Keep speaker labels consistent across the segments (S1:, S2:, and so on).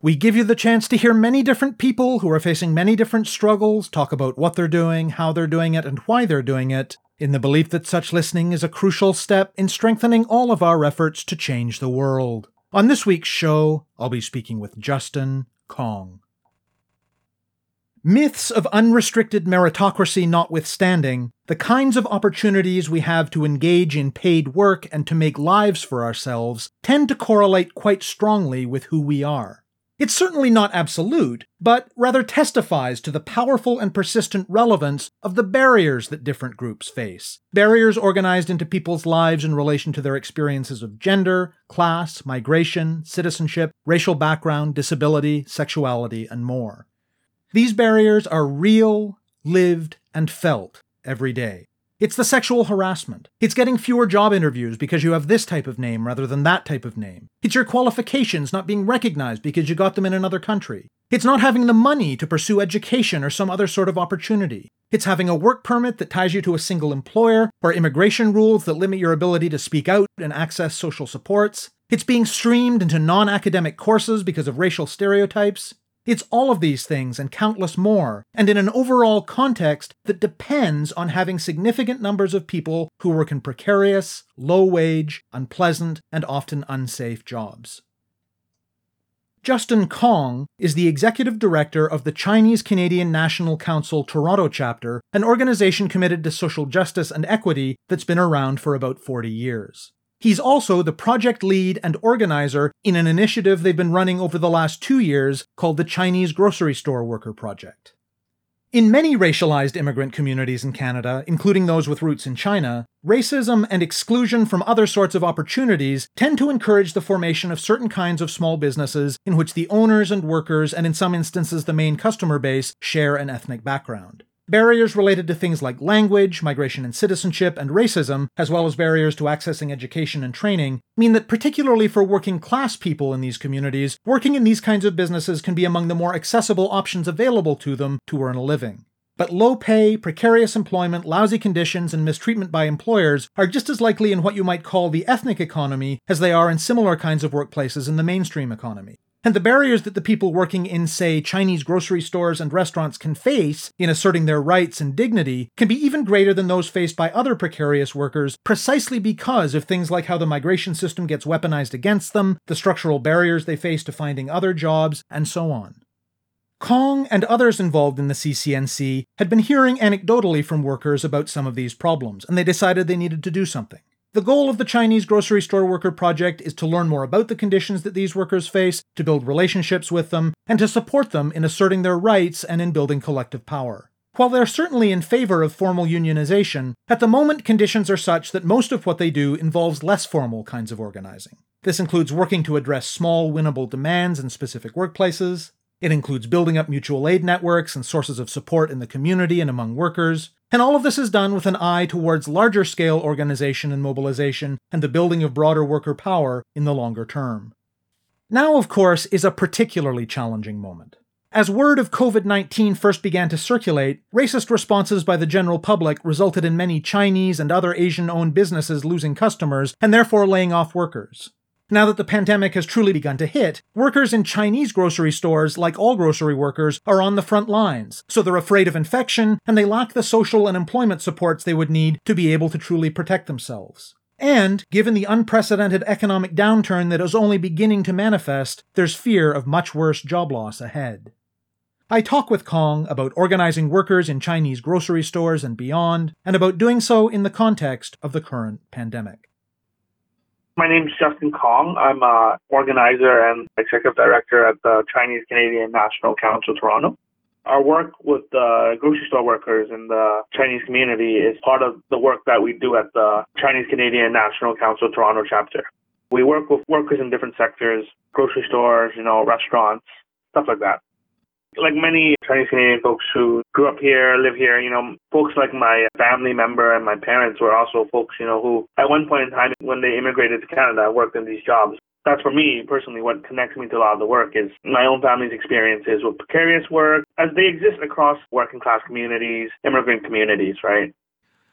S1: We give you the chance to hear many different people who are facing many different struggles talk about what they're doing, how they're doing it, and why they're doing it, in the belief that such listening is a crucial step in strengthening all of our efforts to change the world. On this week's show, I'll be speaking with Justin Kong. Myths of unrestricted meritocracy notwithstanding, the kinds of opportunities we have to engage in paid work and to make lives for ourselves tend to correlate quite strongly with who we are. It's certainly not absolute, but rather testifies to the powerful and persistent relevance of the barriers that different groups face. Barriers organized into people's lives in relation to their experiences of gender, class, migration, citizenship, racial background, disability, sexuality, and more. These barriers are real, lived, and felt every day. It's the sexual harassment. It's getting fewer job interviews because you have this type of name rather than that type of name. It's your qualifications not being recognized because you got them in another country. It's not having the money to pursue education or some other sort of opportunity. It's having a work permit that ties you to a single employer, or immigration rules that limit your ability to speak out and access social supports. It's being streamed into non academic courses because of racial stereotypes. It's all of these things and countless more, and in an overall context that depends on having significant numbers of people who work in precarious, low wage, unpleasant, and often unsafe jobs. Justin Kong is the executive director of the Chinese Canadian National Council Toronto chapter, an organization committed to social justice and equity that's been around for about 40 years. He's also the project lead and organizer in an initiative they've been running over the last two years called the Chinese Grocery Store Worker Project. In many racialized immigrant communities in Canada, including those with roots in China, racism and exclusion from other sorts of opportunities tend to encourage the formation of certain kinds of small businesses in which the owners and workers, and in some instances the main customer base, share an ethnic background. Barriers related to things like language, migration and citizenship, and racism, as well as barriers to accessing education and training, mean that particularly for working class people in these communities, working in these kinds of businesses can be among the more accessible options available to them to earn a living. But low pay, precarious employment, lousy conditions, and mistreatment by employers are just as likely in what you might call the ethnic economy as they are in similar kinds of workplaces in the mainstream economy. And the barriers that the people working in, say, Chinese grocery stores and restaurants can face in asserting their rights and dignity can be even greater than those faced by other precarious workers, precisely because of things like how the migration system gets weaponized against them, the structural barriers they face to finding other jobs, and so on. Kong and others involved in the CCNC had been hearing anecdotally from workers about some of these problems, and they decided they needed to do something. The goal of the Chinese Grocery Store Worker Project is to learn more about the conditions that these workers face, to build relationships with them, and to support them in asserting their rights and in building collective power. While they're certainly in favor of formal unionization, at the moment conditions are such that most of what they do involves less formal kinds of organizing. This includes working to address small, winnable demands in specific workplaces. It includes building up mutual aid networks and sources of support in the community and among workers. And all of this is done with an eye towards larger scale organization and mobilization and the building of broader worker power in the longer term. Now, of course, is a particularly challenging moment. As word of COVID 19 first began to circulate, racist responses by the general public resulted in many Chinese and other Asian owned businesses losing customers and therefore laying off workers. Now that the pandemic has truly begun to hit, workers in Chinese grocery stores, like all grocery workers, are on the front lines. So they're afraid of infection, and they lack the social and employment supports they would need to be able to truly protect themselves. And, given the unprecedented economic downturn that is only beginning to manifest, there's fear of much worse job loss ahead. I talk with Kong about organizing workers in Chinese grocery stores and beyond, and about doing so in the context of the current pandemic.
S2: My name is Justin Kong. I'm a organizer and executive director at the Chinese Canadian National Council Toronto. Our work with the grocery store workers in the Chinese community is part of the work that we do at the Chinese Canadian National Council Toronto chapter. We work with workers in different sectors, grocery stores, you know, restaurants, stuff like that. Like many Chinese Canadian folks who grew up here, live here, you know, folks like my family member and my parents were also folks, you know, who at one point in time when they immigrated to Canada worked in these jobs. That's for me personally what connects me to a lot of the work is my own family's experiences with precarious work as they exist across working class communities, immigrant communities, right?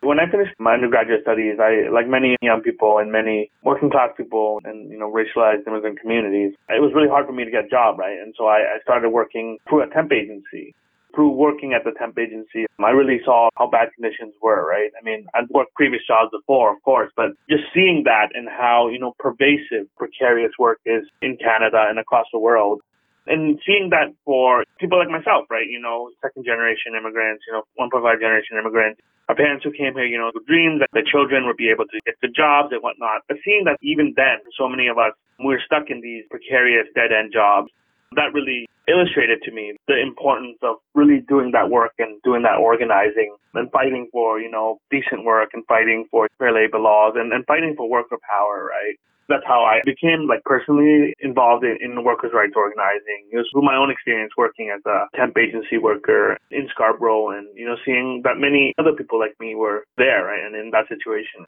S2: When I finished my undergraduate studies, I, like many young people and many working class people and, you know, racialized immigrant communities, it was really hard for me to get a job, right? And so I, I started working through a temp agency. Through working at the temp agency, I really saw how bad conditions were, right? I mean, I'd worked previous jobs before, of course, but just seeing that and how, you know, pervasive precarious work is in Canada and across the world, and seeing that for people like myself, right? You know, second generation immigrants, you know, 1.5 generation immigrants, our parents who came here, you know, dreamed that the children would be able to get good jobs and whatnot. But seeing that even then, so many of us, we're stuck in these precarious dead end jobs, that really illustrated to me the importance of really doing that work and doing that organizing and fighting for, you know, decent work and fighting for fair labor laws and, and fighting for worker power, right? That's how I became like personally involved in, in workers' rights organizing. It was through my own experience working as a temp agency worker in Scarborough and, you know, seeing that many other people like me were there right, and in that situation.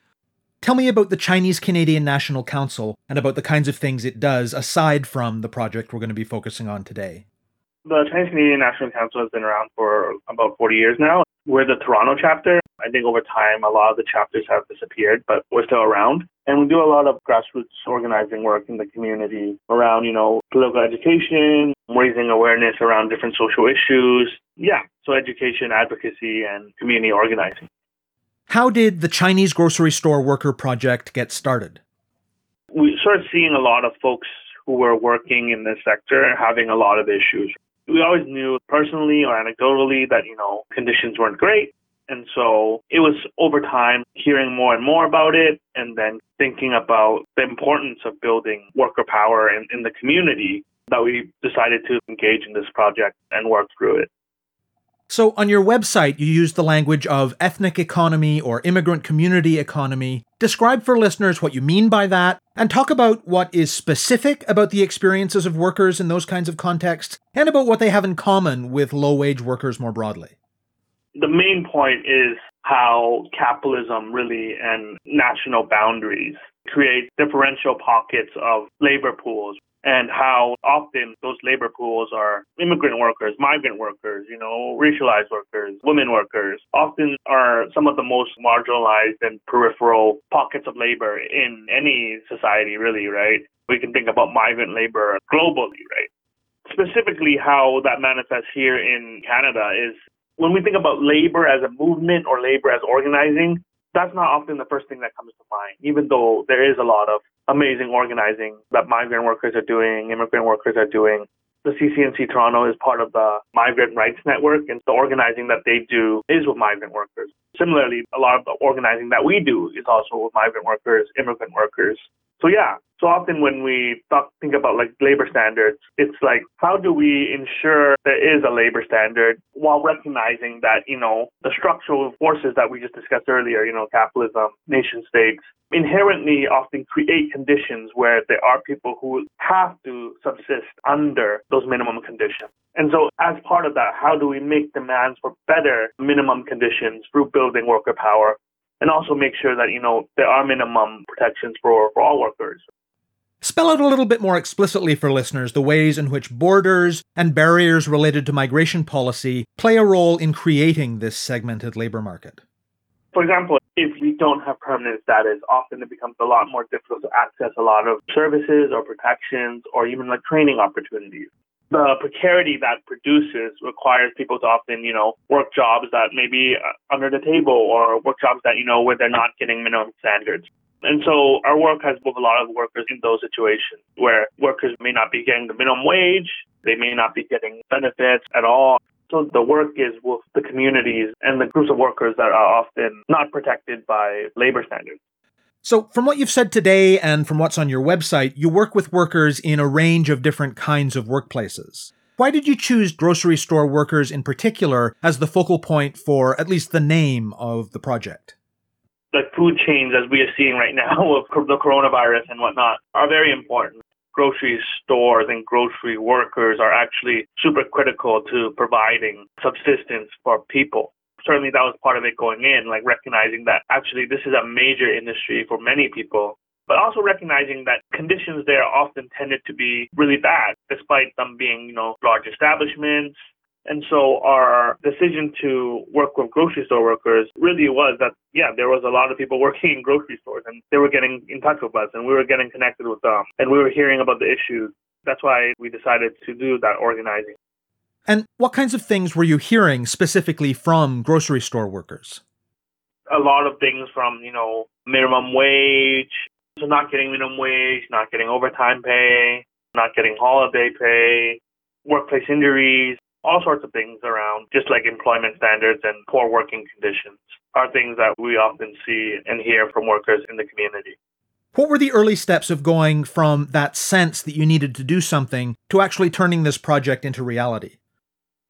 S1: Tell me about the Chinese Canadian National Council and about the kinds of things it does aside from the project we're going to be focusing on today.
S2: The Chinese Canadian National Council has been around for about 40 years now. We're the Toronto chapter. I think over time, a lot of the chapters have disappeared, but we're still around. And we do a lot of grassroots organizing work in the community around, you know, political education, raising awareness around different social issues. Yeah, so education, advocacy, and community organizing.
S1: How did the Chinese Grocery Store Worker Project get started?
S2: We started seeing a lot of folks who were working in this sector having a lot of issues we always knew personally or anecdotally that, you know, conditions weren't great. And so it was over time hearing more and more about it and then thinking about the importance of building worker power in, in the community that we decided to engage in this project and work through it.
S1: So, on your website, you use the language of ethnic economy or immigrant community economy. Describe for listeners what you mean by that, and talk about what is specific about the experiences of workers in those kinds of contexts, and about what they have in common with low wage workers more broadly.
S2: The main point is how capitalism really and national boundaries create differential pockets of labor pools and how often those labor pools are immigrant workers, migrant workers, you know, racialized workers, women workers, often are some of the most marginalized and peripheral pockets of labor in any society, really, right? We can think about migrant labor globally, right? Specifically, how that manifests here in Canada is when we think about labor as a movement or labor as organizing, that's not often the first thing that comes to mind, even though there is a lot of amazing organizing that migrant workers are doing, immigrant workers are doing. The CCNC Toronto is part of the Migrant Rights Network, and the organizing that they do is with migrant workers. Similarly, a lot of the organizing that we do is also with migrant workers, immigrant workers. So yeah, so often when we talk, think about like labor standards, it's like how do we ensure there is a labor standard while recognizing that you know the structural forces that we just discussed earlier, you know, capitalism, nation states, inherently often create conditions where there are people who have to subsist under those minimum conditions. And so, as part of that, how do we make demands for better minimum conditions through building worker power and also make sure that, you know, there are minimum protections for, for all workers?
S1: Spell out a little bit more explicitly for listeners the ways in which borders and barriers related to migration policy play a role in creating this segmented labor market.
S2: For example, if we don't have permanent status, often it becomes a lot more difficult to access a lot of services or protections or even like training opportunities. The precarity that produces requires people to often, you know, work jobs that may be uh, under the table or work jobs that, you know, where they're not getting minimum standards. And so our work has with a lot of workers in those situations where workers may not be getting the minimum wage, they may not be getting benefits at all. So the work is with the communities and the groups of workers that are often not protected by labor standards.
S1: So, from what you've said today and from what's on your website, you work with workers in a range of different kinds of workplaces. Why did you choose grocery store workers in particular as the focal point for at least the name of the project?
S2: The food chains, as we are seeing right now with the coronavirus and whatnot, are very important grocery stores and grocery workers are actually super critical to providing subsistence for people. Certainly that was part of it going in, like recognizing that actually this is a major industry for many people but also recognizing that conditions there often tended to be really bad, despite them being, you know, large establishments, and so our decision to work with grocery store workers really was that, yeah, there was a lot of people working in grocery stores and they were getting in touch with us and we were getting connected with them and we were hearing about the issues. That's why we decided to do that organizing.
S1: And what kinds of things were you hearing specifically from grocery store workers?
S2: A lot of things from, you know, minimum wage, so not getting minimum wage, not getting overtime pay, not getting holiday pay, workplace injuries, all sorts of things around just like employment standards and poor working conditions are things that we often see and hear from workers in the community.
S1: What were the early steps of going from that sense that you needed to do something to actually turning this project into reality?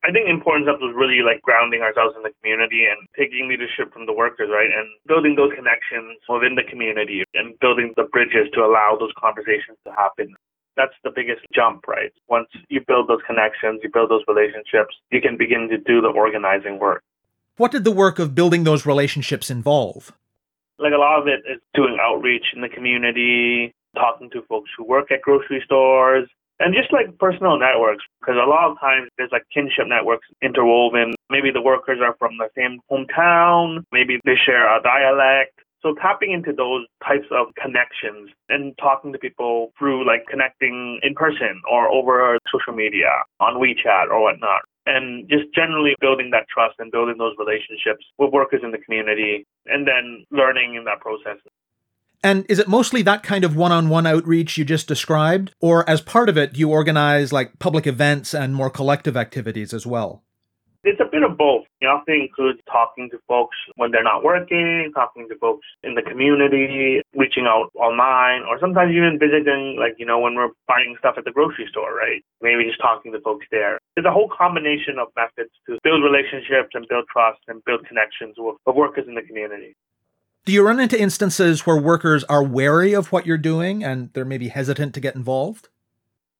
S2: I think important stuff was really like grounding ourselves in the community and taking leadership from the workers, right? And building those connections within the community and building the bridges to allow those conversations to happen that's the biggest jump, right? Once you build those connections, you build those relationships, you can begin to do the organizing work.
S1: What did the work of building those relationships involve?
S2: Like a lot of it is doing outreach in the community, talking to folks who work at grocery stores, and just like personal networks, because a lot of times there's like kinship networks interwoven. Maybe the workers are from the same hometown, maybe they share a dialect, so tapping into those types of connections and talking to people through like connecting in person or over social media on WeChat or whatnot. And just generally building that trust and building those relationships with workers in the community and then learning in that process.
S1: And is it mostly that kind of one on one outreach you just described? Or as part of it, you organize like public events and more collective activities as well?
S2: It's a bit of both. It often includes talking to folks when they're not working, talking to folks in the community, reaching out online, or sometimes even visiting, like, you know, when we're buying stuff at the grocery store, right? Maybe just talking to folks there. There's a whole combination of methods to build relationships and build trust and build connections with, with workers in the community.
S1: Do you run into instances where workers are wary of what you're doing and they're maybe hesitant to get involved?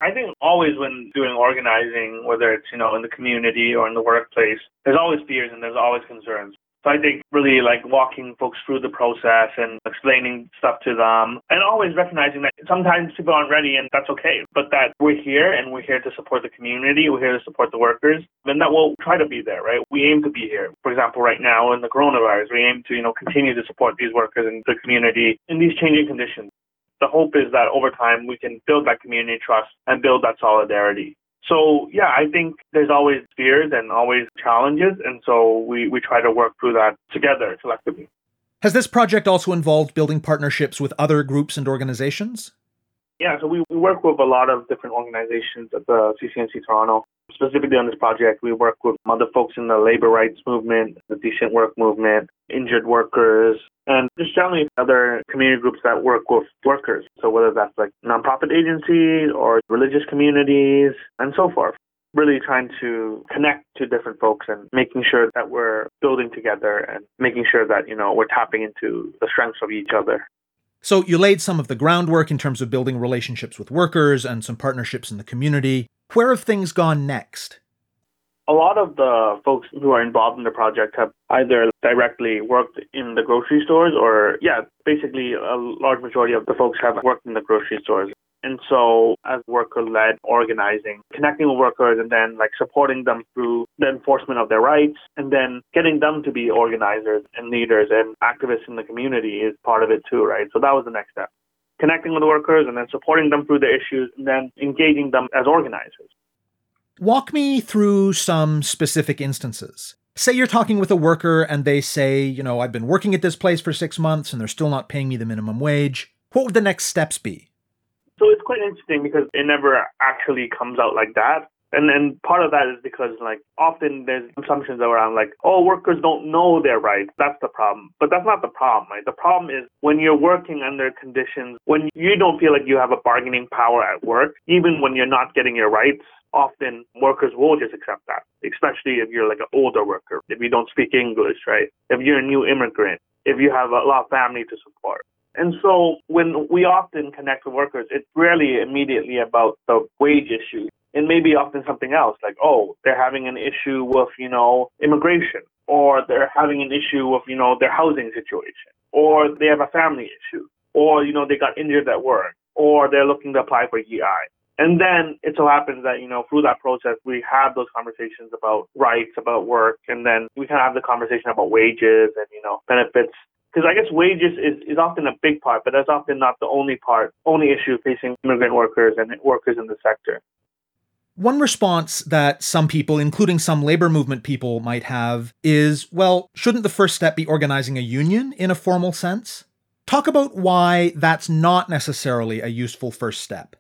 S2: I think always when doing organizing, whether it's, you know, in the community or in the workplace, there's always fears and there's always concerns. So I think really like walking folks through the process and explaining stuff to them and always recognizing that sometimes people aren't ready and that's okay, but that we're here and we're here to support the community, we're here to support the workers, and that we'll try to be there, right? We aim to be here. For example, right now in the coronavirus, we aim to, you know, continue to support these workers and the community in these changing conditions the hope is that over time we can build that community trust and build that solidarity. So yeah, I think there's always fears and always challenges, and so we, we try to work through that together collectively.
S1: Has this project also involved building partnerships with other groups and organizations?
S2: Yeah, so we, we work with a lot of different organizations at the CCNC Toronto. Specifically on this project, we work with other folks in the labor rights movement, the decent work movement, injured workers, and just generally other community groups that work with workers. So whether that's like nonprofit agencies or religious communities and so forth. Really trying to connect to different folks and making sure that we're building together and making sure that, you know, we're tapping into the strengths of each other.
S1: So you laid some of the groundwork in terms of building relationships with workers and some partnerships in the community. Where have things gone next?
S2: A lot of the folks who are involved in the project have either directly worked in the grocery stores or, yeah, basically a large majority of the folks have worked in the grocery stores. And so, as worker led organizing, connecting with workers and then like supporting them through the enforcement of their rights and then getting them to be organizers and leaders and activists in the community is part of it too, right? So, that was the next step. Connecting with the workers and then supporting them through the issues and then engaging them as organizers.
S1: Walk me through some specific instances. Say you're talking with a worker and they say, you know, I've been working at this place for six months and they're still not paying me the minimum wage. What would the next steps be?
S2: So it's quite interesting because it never actually comes out like that. And and part of that is because like often there's assumptions around like, oh, workers don't know their rights. That's the problem. But that's not the problem, right? The problem is when you're working under conditions, when you don't feel like you have a bargaining power at work, even when you're not getting your rights, often workers will just accept that, especially if you're like an older worker, if you don't speak English, right? If you're a new immigrant, if you have a lot of family to support. And so when we often connect with workers, it's rarely immediately about the wage issue. It may be often something else, like, oh, they're having an issue with, you know, immigration, or they're having an issue with, you know, their housing situation, or they have a family issue, or, you know, they got injured at work, or they're looking to apply for EI. And then it so happens that, you know, through that process, we have those conversations about rights, about work, and then we can have the conversation about wages and, you know, benefits. Because I guess wages is, is often a big part, but that's often not the only part, only issue facing immigrant workers and workers in the sector.
S1: One response that some people, including some labor movement people, might have is well, shouldn't the first step be organizing a union in a formal sense? Talk about why that's not necessarily a useful first step.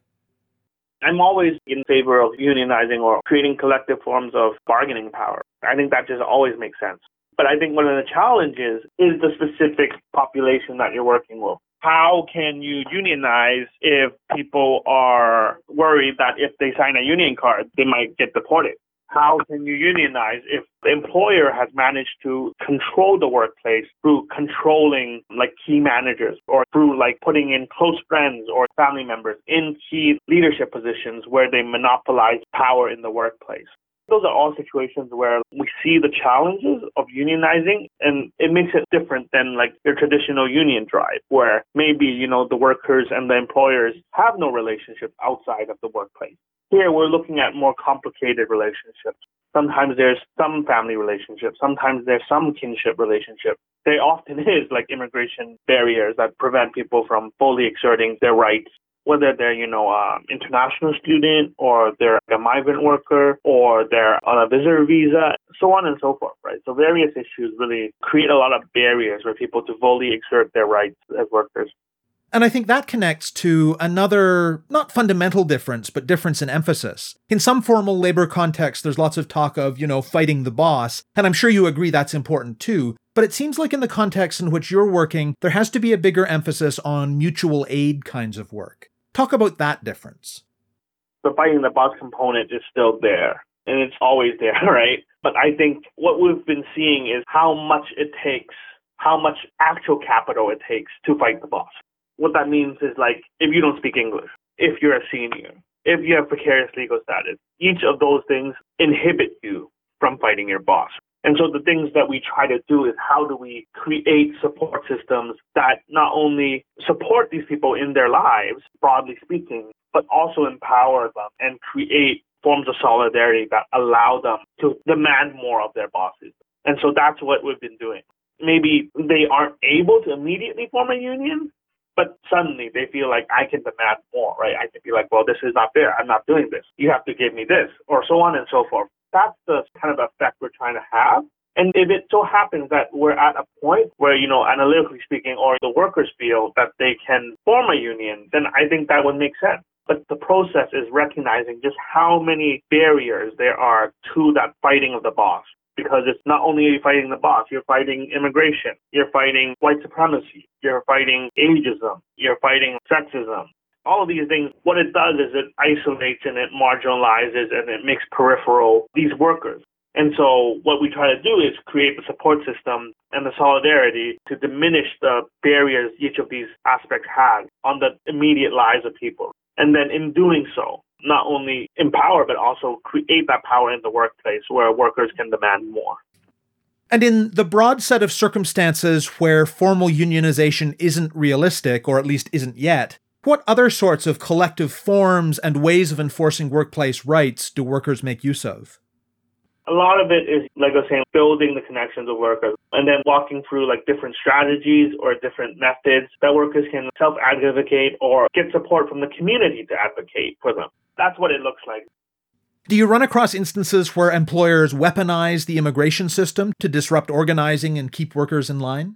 S2: I'm always in favor of unionizing or creating collective forms of bargaining power. I think that just always makes sense. But I think one of the challenges is the specific population that you're working with. How can you unionize if people are worried that if they sign a union card, they might get deported? how can you unionize if the employer has managed to control the workplace through controlling like key managers or through like putting in close friends or family members in key leadership positions where they monopolize power in the workplace? Those are all situations where we see the challenges of unionizing and it makes it different than like your traditional union drive where maybe, you know, the workers and the employers have no relationship outside of the workplace. Here we're looking at more complicated relationships. Sometimes there's some family relationship. Sometimes there's some kinship relationship. There often is like immigration barriers that prevent people from fully exerting their rights whether they're, you know, an international student or they're a migrant worker or they're on a visitor visa, so on and so forth, right? So various issues really create a lot of barriers for people to fully exert their rights as workers.
S1: And I think that connects to another, not fundamental difference, but difference in emphasis. In some formal labor contexts, there's lots of talk of, you know, fighting the boss. And I'm sure you agree that's important too. But it seems like in the context in which you're working, there has to be a bigger emphasis on mutual aid kinds of work. Talk about that difference.
S2: The fighting the boss component is still there, and it's always there, right? But I think what we've been seeing is how much it takes, how much actual capital it takes to fight the boss. What that means is like if you don't speak English, if you're a senior, if you have precarious legal status, each of those things inhibit you from fighting your boss. And so the things that we try to do is how do we create support systems that not only support these people in their lives, broadly speaking, but also empower them and create forms of solidarity that allow them to demand more of their bosses. And so that's what we've been doing. Maybe they aren't able to immediately form a union, but suddenly they feel like I can demand more, right? I can be like, well, this is not fair. I'm not doing this. You have to give me this, or so on and so forth that's the kind of effect we're trying to have. And if it so happens that we're at a point where, you know, analytically speaking, or the workers feel that they can form a union, then I think that would make sense. But the process is recognizing just how many barriers there are to that fighting of the boss. Because it's not only you fighting the boss, you're fighting immigration, you're fighting white supremacy, you're fighting ageism, you're fighting sexism, all of these things, what it does is it isolates and it marginalizes and it makes peripheral these workers. And so what we try to do is create the support system and the solidarity to diminish the barriers each of these aspects has on the immediate lives of people. And then in doing so, not only empower, but also create that power in the workplace where workers can demand more.
S1: And in the broad set of circumstances where formal unionization isn't realistic, or at least isn't yet, what other sorts of collective forms and ways of enforcing workplace rights do workers make use of?
S2: A lot of it is, like I was saying, building the connections of workers and then walking through like different strategies or different methods that workers can self advocate or get support from the community to advocate for them. That's what it looks like.
S1: Do you run across instances where employers weaponize the immigration system to disrupt organizing and keep workers in line?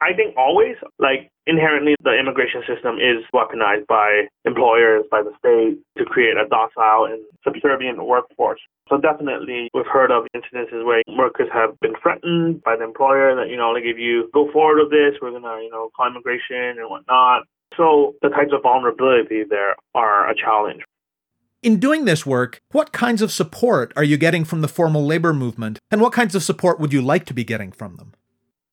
S2: I think always, like inherently, the immigration system is weaponized by employers, by the state, to create a docile and subservient workforce. So definitely, we've heard of incidences where workers have been threatened by the employer that, you know, like if you go forward with this, we're gonna, you know, call immigration and whatnot. So the types of vulnerability there are a challenge.
S1: In doing this work, what kinds of support are you getting from the formal labor movement, and what kinds of support would you like to be getting from them?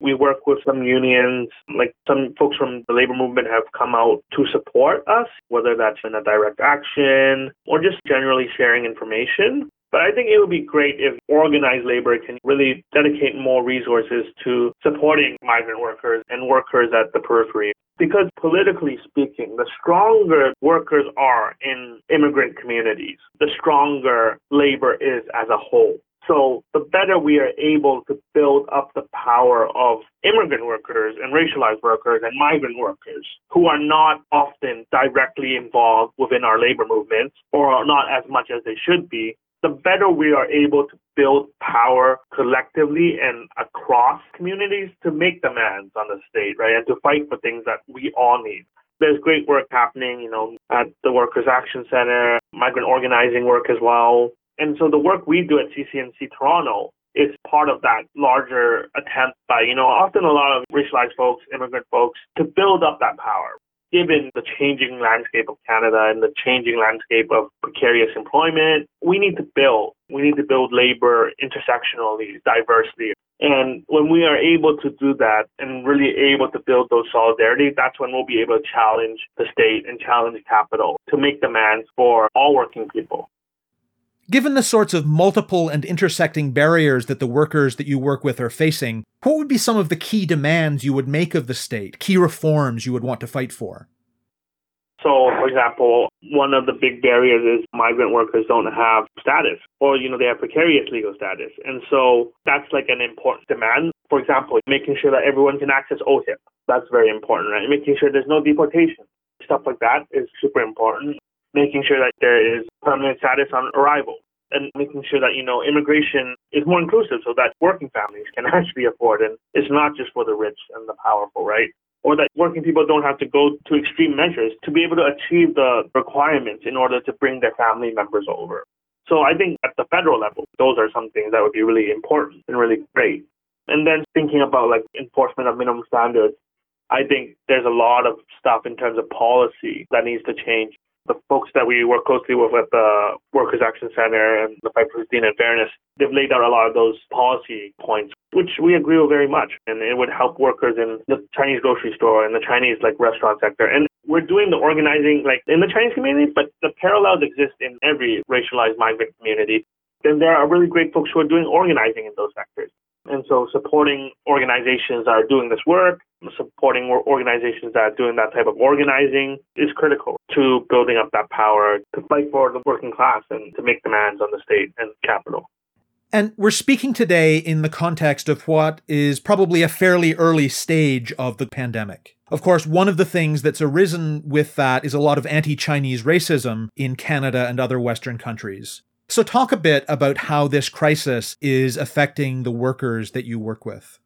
S2: We work with some unions, like some folks from the labor movement have come out to support us, whether that's in a direct action or just generally sharing information. But I think it would be great if organized labor can really dedicate more resources to supporting migrant workers and workers at the periphery. Because politically speaking, the stronger workers are in immigrant communities, the stronger labor is as a whole. So the better we are able to build up the power of immigrant workers and racialized workers and migrant workers who are not often directly involved within our labor movements or are not as much as they should be, the better we are able to build power collectively and across communities to make demands on the state, right? And to fight for things that we all need there's great work happening, you know, at the Workers Action Center, migrant organizing work as well. And so the work we do at CCNC Toronto is part of that larger attempt by, you know, often a lot of racialized folks, immigrant folks, to build up that power. Given the changing landscape of Canada and the changing landscape of precarious employment, we need to build. We need to build labor intersectionally, diversely. And when we are able to do that and really able to build those solidarity, that's when we'll be able to challenge the state and challenge capital to make demands for all working people.
S1: Given the sorts of multiple and intersecting barriers that the workers that you work with are facing, what would be some of the key demands you would make of the state, key reforms you would want to fight for?
S2: So, for example, one of the big barriers is migrant workers don't have status or, you know, they have precarious legal status. And so that's like an important demand. For example, making sure that everyone can access OHIP. That's very important, right? Making sure there's no deportation. Stuff like that is super important making sure that there is permanent status on arrival and making sure that, you know, immigration is more inclusive so that working families can actually afford it. It's not just for the rich and the powerful, right? Or that working people don't have to go to extreme measures to be able to achieve the requirements in order to bring their family members over. So I think at the federal level, those are some things that would be really important and really great. And then thinking about like enforcement of minimum standards, I think there's a lot of stuff in terms of policy that needs to change the folks that we work closely with at the uh, Workers Action Center and the Fight for $15 and Fairness, they've laid out a lot of those policy points, which we agree with very much. And it would help workers in the Chinese grocery store and the Chinese like restaurant sector. And we're doing the organizing like in the Chinese community, but the parallels exist in every racialized migrant community. And there are really great folks who are doing organizing in those sectors. And so supporting organizations that are doing this work, supporting organizations that are doing that type of organizing is critical to building up that power to fight for the working class and to make demands on the state and capital.
S1: And we're speaking today in the context of what is probably a fairly early stage of the pandemic. Of course, one of the things that's arisen with that is a lot of anti Chinese racism in Canada and other Western countries. So, talk a bit about how this crisis is affecting the workers that you work with.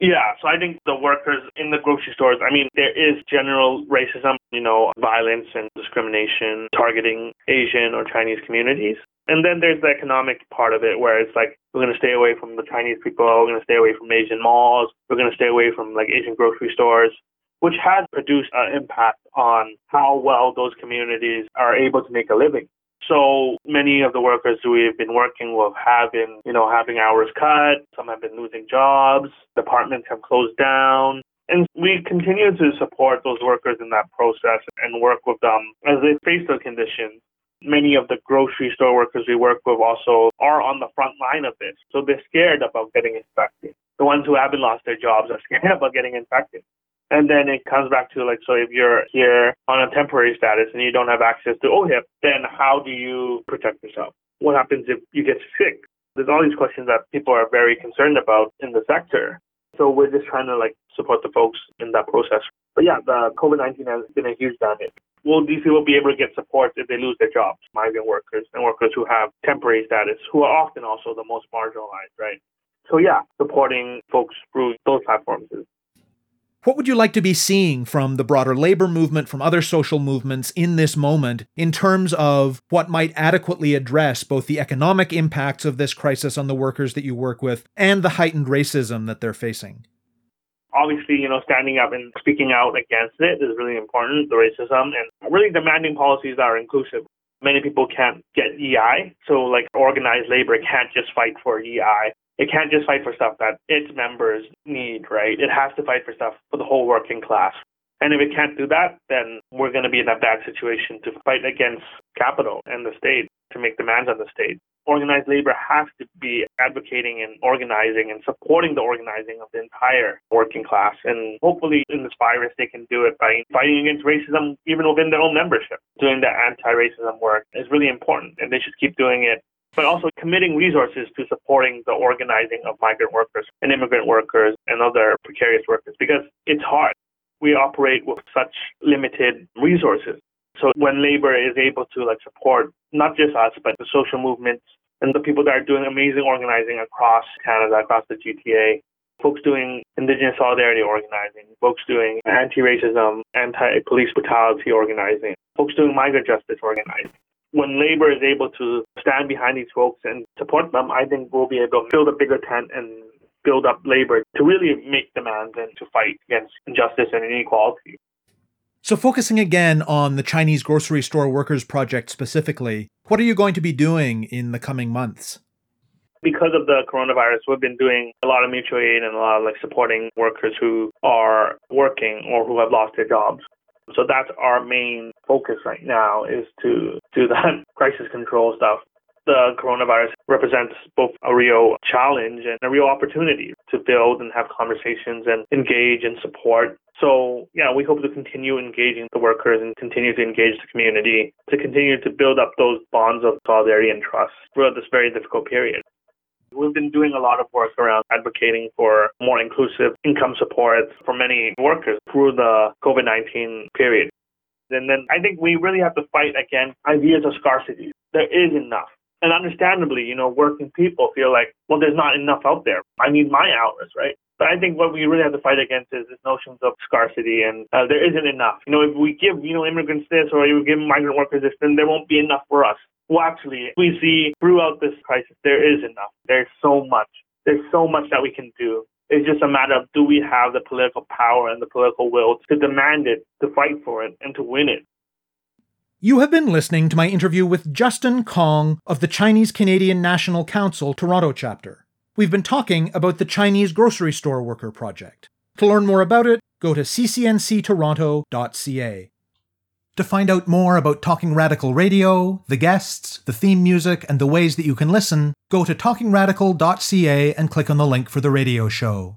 S2: Yeah, so I think the workers in the grocery stores, I mean, there is general racism, you know, violence and discrimination targeting Asian or Chinese communities. And then there's the economic part of it where it's like, we're going to stay away from the Chinese people, we're going to stay away from Asian malls, we're going to stay away from like Asian grocery stores, which has produced an impact on how well those communities are able to make a living. So many of the workers we've been working with have been, you know, having hours cut. Some have been losing jobs. Departments have closed down. And we continue to support those workers in that process and work with them as they face those conditions. Many of the grocery store workers we work with also are on the front line of this. So they're scared about getting infected. The ones who haven't lost their jobs are scared about getting infected. And then it comes back to like, so if you're here on a temporary status and you don't have access to OHIP, then how do you protect yourself? What happens if you get sick? There's all these questions that people are very concerned about in the sector. So we're just trying to like support the folks in that process. But yeah, the COVID-19 has been a huge damage. Will these people be able to get support if they lose their jobs? Migrant workers and workers who have temporary status, who are often also the most marginalized, right? So yeah, supporting folks through those platforms is
S1: what would you like to be seeing from the broader labor movement, from other social movements in this moment, in terms of what might adequately address both the economic impacts of this crisis on the workers that you work with and the heightened racism that they're facing?
S2: Obviously, you know, standing up and speaking out against it is really important, the racism, and really demanding policies that are inclusive. Many people can't get EI, so like organized labor can't just fight for EI It can't just fight for stuff that its members need, right? It has to fight for stuff for the whole working class. And if it can't do that, then we're going to be in a bad situation to fight against capital and the state, to make demands on the state. Organized labor has to be advocating and organizing and supporting the organizing of the entire working class. And hopefully, in this virus, they can do it by fighting against racism even within their own membership. Doing the anti racism work is really important, and they should keep doing it but also committing resources to supporting the organizing of migrant workers and immigrant workers and other precarious workers because it's hard. We operate with such limited resources. So when labor is able to like support not just us but the social movements and the people that are doing amazing organizing across Canada, across the GTA, folks doing Indigenous solidarity organizing, folks doing anti-racism, anti-police brutality organizing, folks doing migrant justice organizing when labor is able to stand behind these folks and support them, I think we'll be able to build a bigger tent and build up labor to really make demands and to fight against injustice and inequality.
S1: So, focusing again on the Chinese grocery store workers project specifically, what are you going to be doing in the coming months?
S2: Because of the coronavirus, we've been doing a lot of mutual aid and a lot of like supporting workers who are working or who have lost their jobs. So that's our main focus right now is to do that crisis control stuff. The coronavirus represents both a real challenge and a real opportunity to build and have conversations and engage and support. So, yeah, we hope to continue engaging the workers and continue to engage the community to continue to build up those bonds of solidarity and trust throughout this very difficult period. We've been doing a lot of work around advocating for more inclusive income support for many workers through the COVID 19 period. And then I think we really have to fight against ideas of scarcity. There is enough. And understandably, you know, working people feel like, well, there's not enough out there. I need my hours, right? But I think what we really have to fight against is this notions of scarcity and uh, there isn't enough. You know, if we give, you know, immigrants this or we give migrant workers this, then there won't be enough for us. Well, actually, we see throughout this crisis, there is enough. There's so much. There's so much that we can do. It's just a matter of do we have the political power and the political will to demand it, to fight for it, and to win it.
S1: You have been listening to my interview with Justin Kong of the Chinese Canadian National Council Toronto chapter. We've been talking about the Chinese Grocery Store Worker Project. To learn more about it, go to ccnctoronto.ca. To find out more about Talking Radical Radio, the guests, the theme music, and the ways that you can listen, go to talkingradical.ca and click on the link for the radio show.